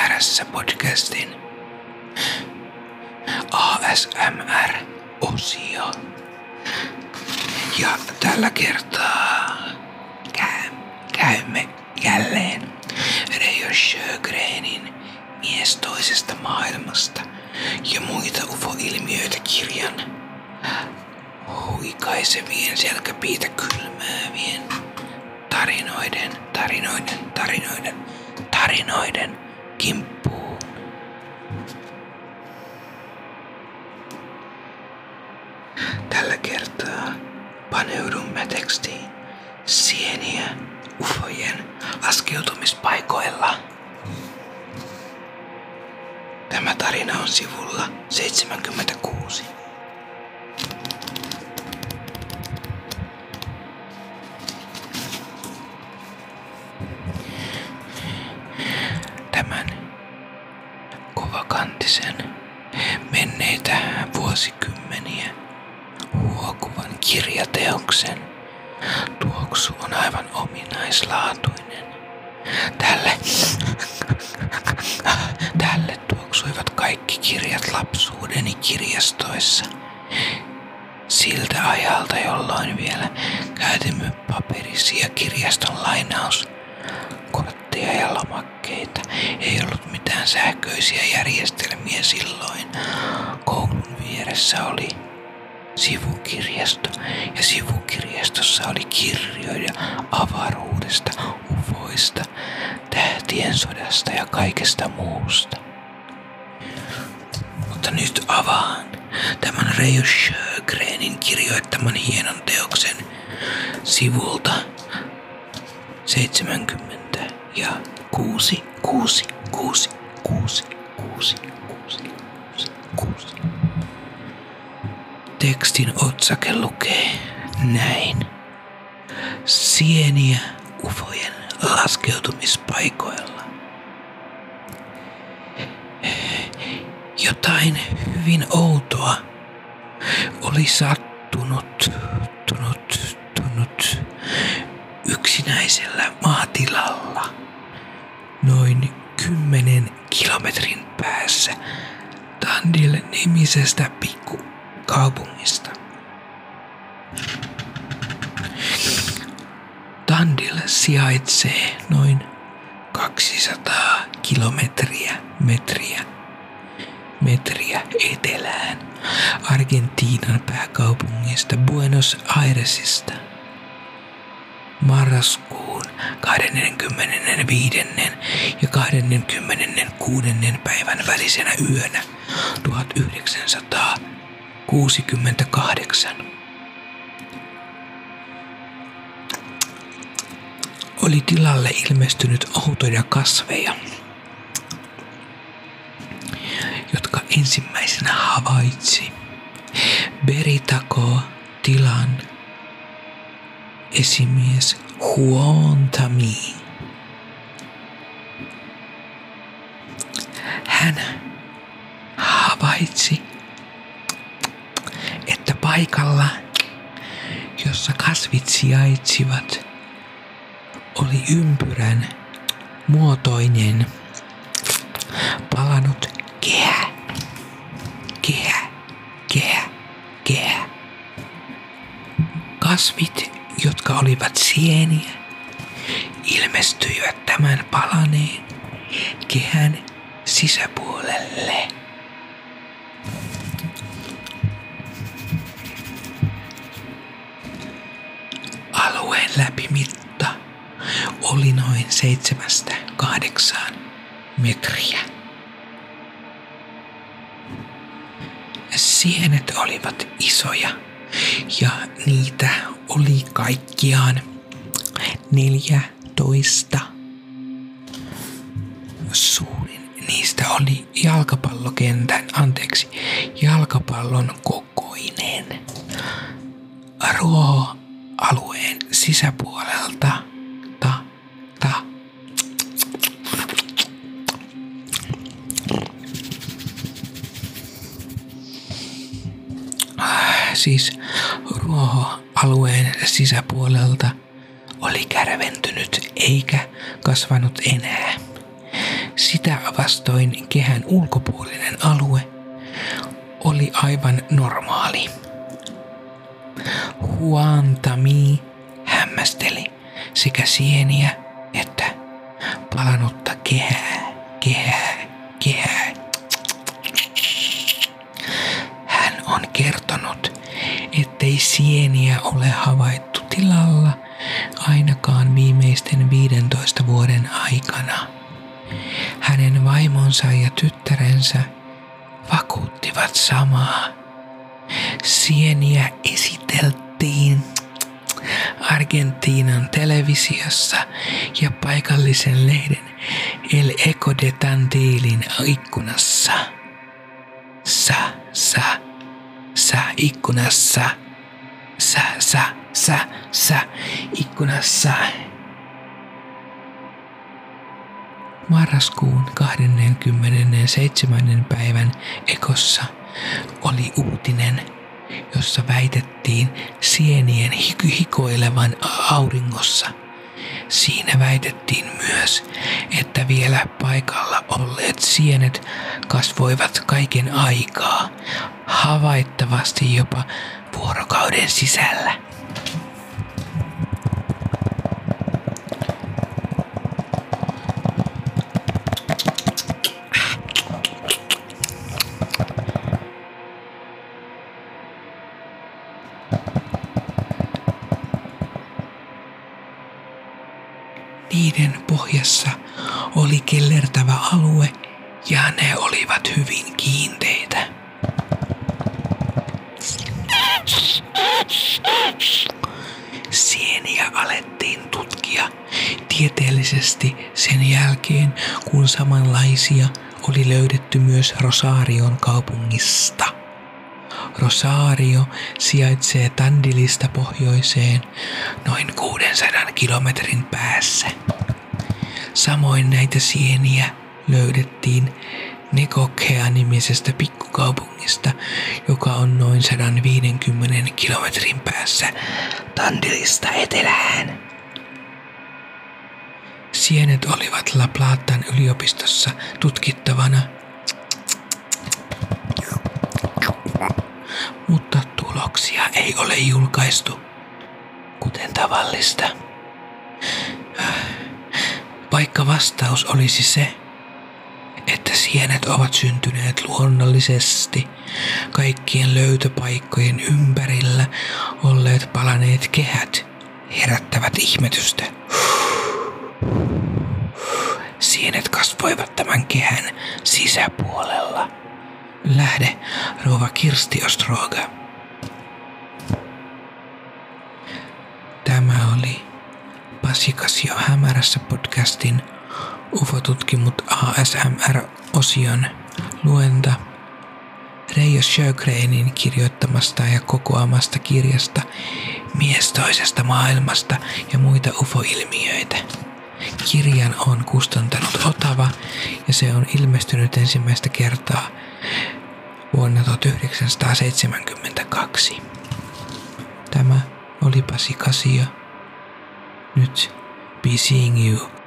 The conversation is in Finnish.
Hämärässä podcastin ASMR-osio. Ja tällä kertaa käy, käymme jälleen Reijo Sjögrenin Mies toisesta maailmasta ja muita UFO-ilmiöitä kirjan huikaisevien selkäpiitä kylmäävien tarinoiden, tarinoiden, tarinoiden, tarinoiden kimppuun. Tällä kertaa paneudumme tekstiin sieniä ufojen laskeutumispaikoilla. Tämä tarina on sivulla 76. Tämän kovakantisen menneitä vuosikymmeniä huokuvan kirjateoksen tuoksu on aivan ominaislaatuinen. Tälle, tälle tuoksuivat kaikki kirjat lapsuudeni kirjastoissa. Siltä ajalta, jolloin vielä käytimme paperisia kirjaston lainaus kortteja ja lomakkeita. Ei ollut mitään sähköisiä järjestelmiä silloin. Koulun vieressä oli sivukirjasto ja sivukirjastossa oli kirjoja avaruudesta, ufoista, tähtien sodasta ja kaikesta muusta. Mutta nyt avaan tämän Reijo Sjögrenin kirjoittaman hienon teoksen sivulta 70 ja 6, 6, 6, 6, 6, 6, 6. Tekstin otsake lukee näin. Sieniä ufojen laskeutumispaikoilla. Jotain hyvin outoa oli sattunut, tunut, tunut yksinäisellä maatilalla noin kymmenen kilometrin päässä Tandil-nimisestä pikkukaupungista. Tandil sijaitsee noin 200 kilometriä metriä metriä etelään Argentiinan pääkaupungista Buenos Airesista. Marraskuun 25. ja 26. päivän välisenä yönä 1968 oli tilalle ilmestynyt outoja kasveja, jotka ensimmäisenä havaitsi Beritako tilan esimies Huontami. Hän havaitsi, että paikalla, jossa kasvit sijaitsivat, oli ympyrän muotoinen palanut kehä. Kehä, kehä, kehä. Kasvit, jotka olivat sieniä, ilmestyivät tämän palaneen kehän sisäpuolelle. Alueen läpimitta oli noin seitsemästä kahdeksaan metriä. Sienet olivat isoja ja niitä oli kaikkiaan 14. Suurin niistä oli jalkapallokentän, anteeksi, jalkapallon kokoinen. Ruoho-alueen sisäpuolelta ta, ta, siis ruohoalueen sisäpuolelta oli kärventynyt eikä kasvanut enää. Sitä vastoin kehän ulkopuolinen alue oli aivan normaali. Huantami hämmästeli sekä sieniä että palanutta kehää, kehää. Vaimonsa ja tyttärensä vakuuttivat samaa. Sieniä esiteltiin Argentiinan televisiossa ja paikallisen lehden El Eco de Tandilin ikkunassa. Sa, sa, sa ikkunassa. Sa, sa, sa, sa ikkunassa. Marraskuun 27. päivän ekossa oli uutinen, jossa väitettiin sienien hikoilevan auringossa. Siinä väitettiin myös, että vielä paikalla olleet sienet kasvoivat kaiken aikaa, havaittavasti jopa vuorokauden sisällä. Niiden pohjassa oli kellertävä alue ja ne olivat hyvin kiinteitä. Sieniä alettiin tutkia tieteellisesti sen jälkeen, kun samanlaisia oli löydetty myös Rosarion kaupungista. Rosario sijaitsee Tandilista pohjoiseen noin 600 kilometrin päässä. Samoin näitä sieniä löydettiin Nekokea-nimisestä pikkukaupungista, joka on noin 150 kilometrin päässä Tandilista etelään. Sienet olivat La Platan yliopistossa tutkittavana, ei ole julkaistu, kuten tavallista. Vaikka vastaus olisi se, että sienet ovat syntyneet luonnollisesti kaikkien löytöpaikkojen ympärillä olleet palaneet kehät herättävät ihmetystä. Sienet kasvoivat tämän kehän sisäpuolella. Lähde Rova Kirsti Ostroga. Pasikasio hämärässä podcastin UFO-tutkimut ASMR-osion luenta Reijo Sjögrenin kirjoittamasta ja kokoamasta kirjasta Mies toisesta maailmasta ja muita UFO-ilmiöitä. Kirjan on kustantanut Otava ja se on ilmestynyt ensimmäistä kertaa vuonna 1972. Tämä oli Pasi Kasio. Nyt Be Seeing You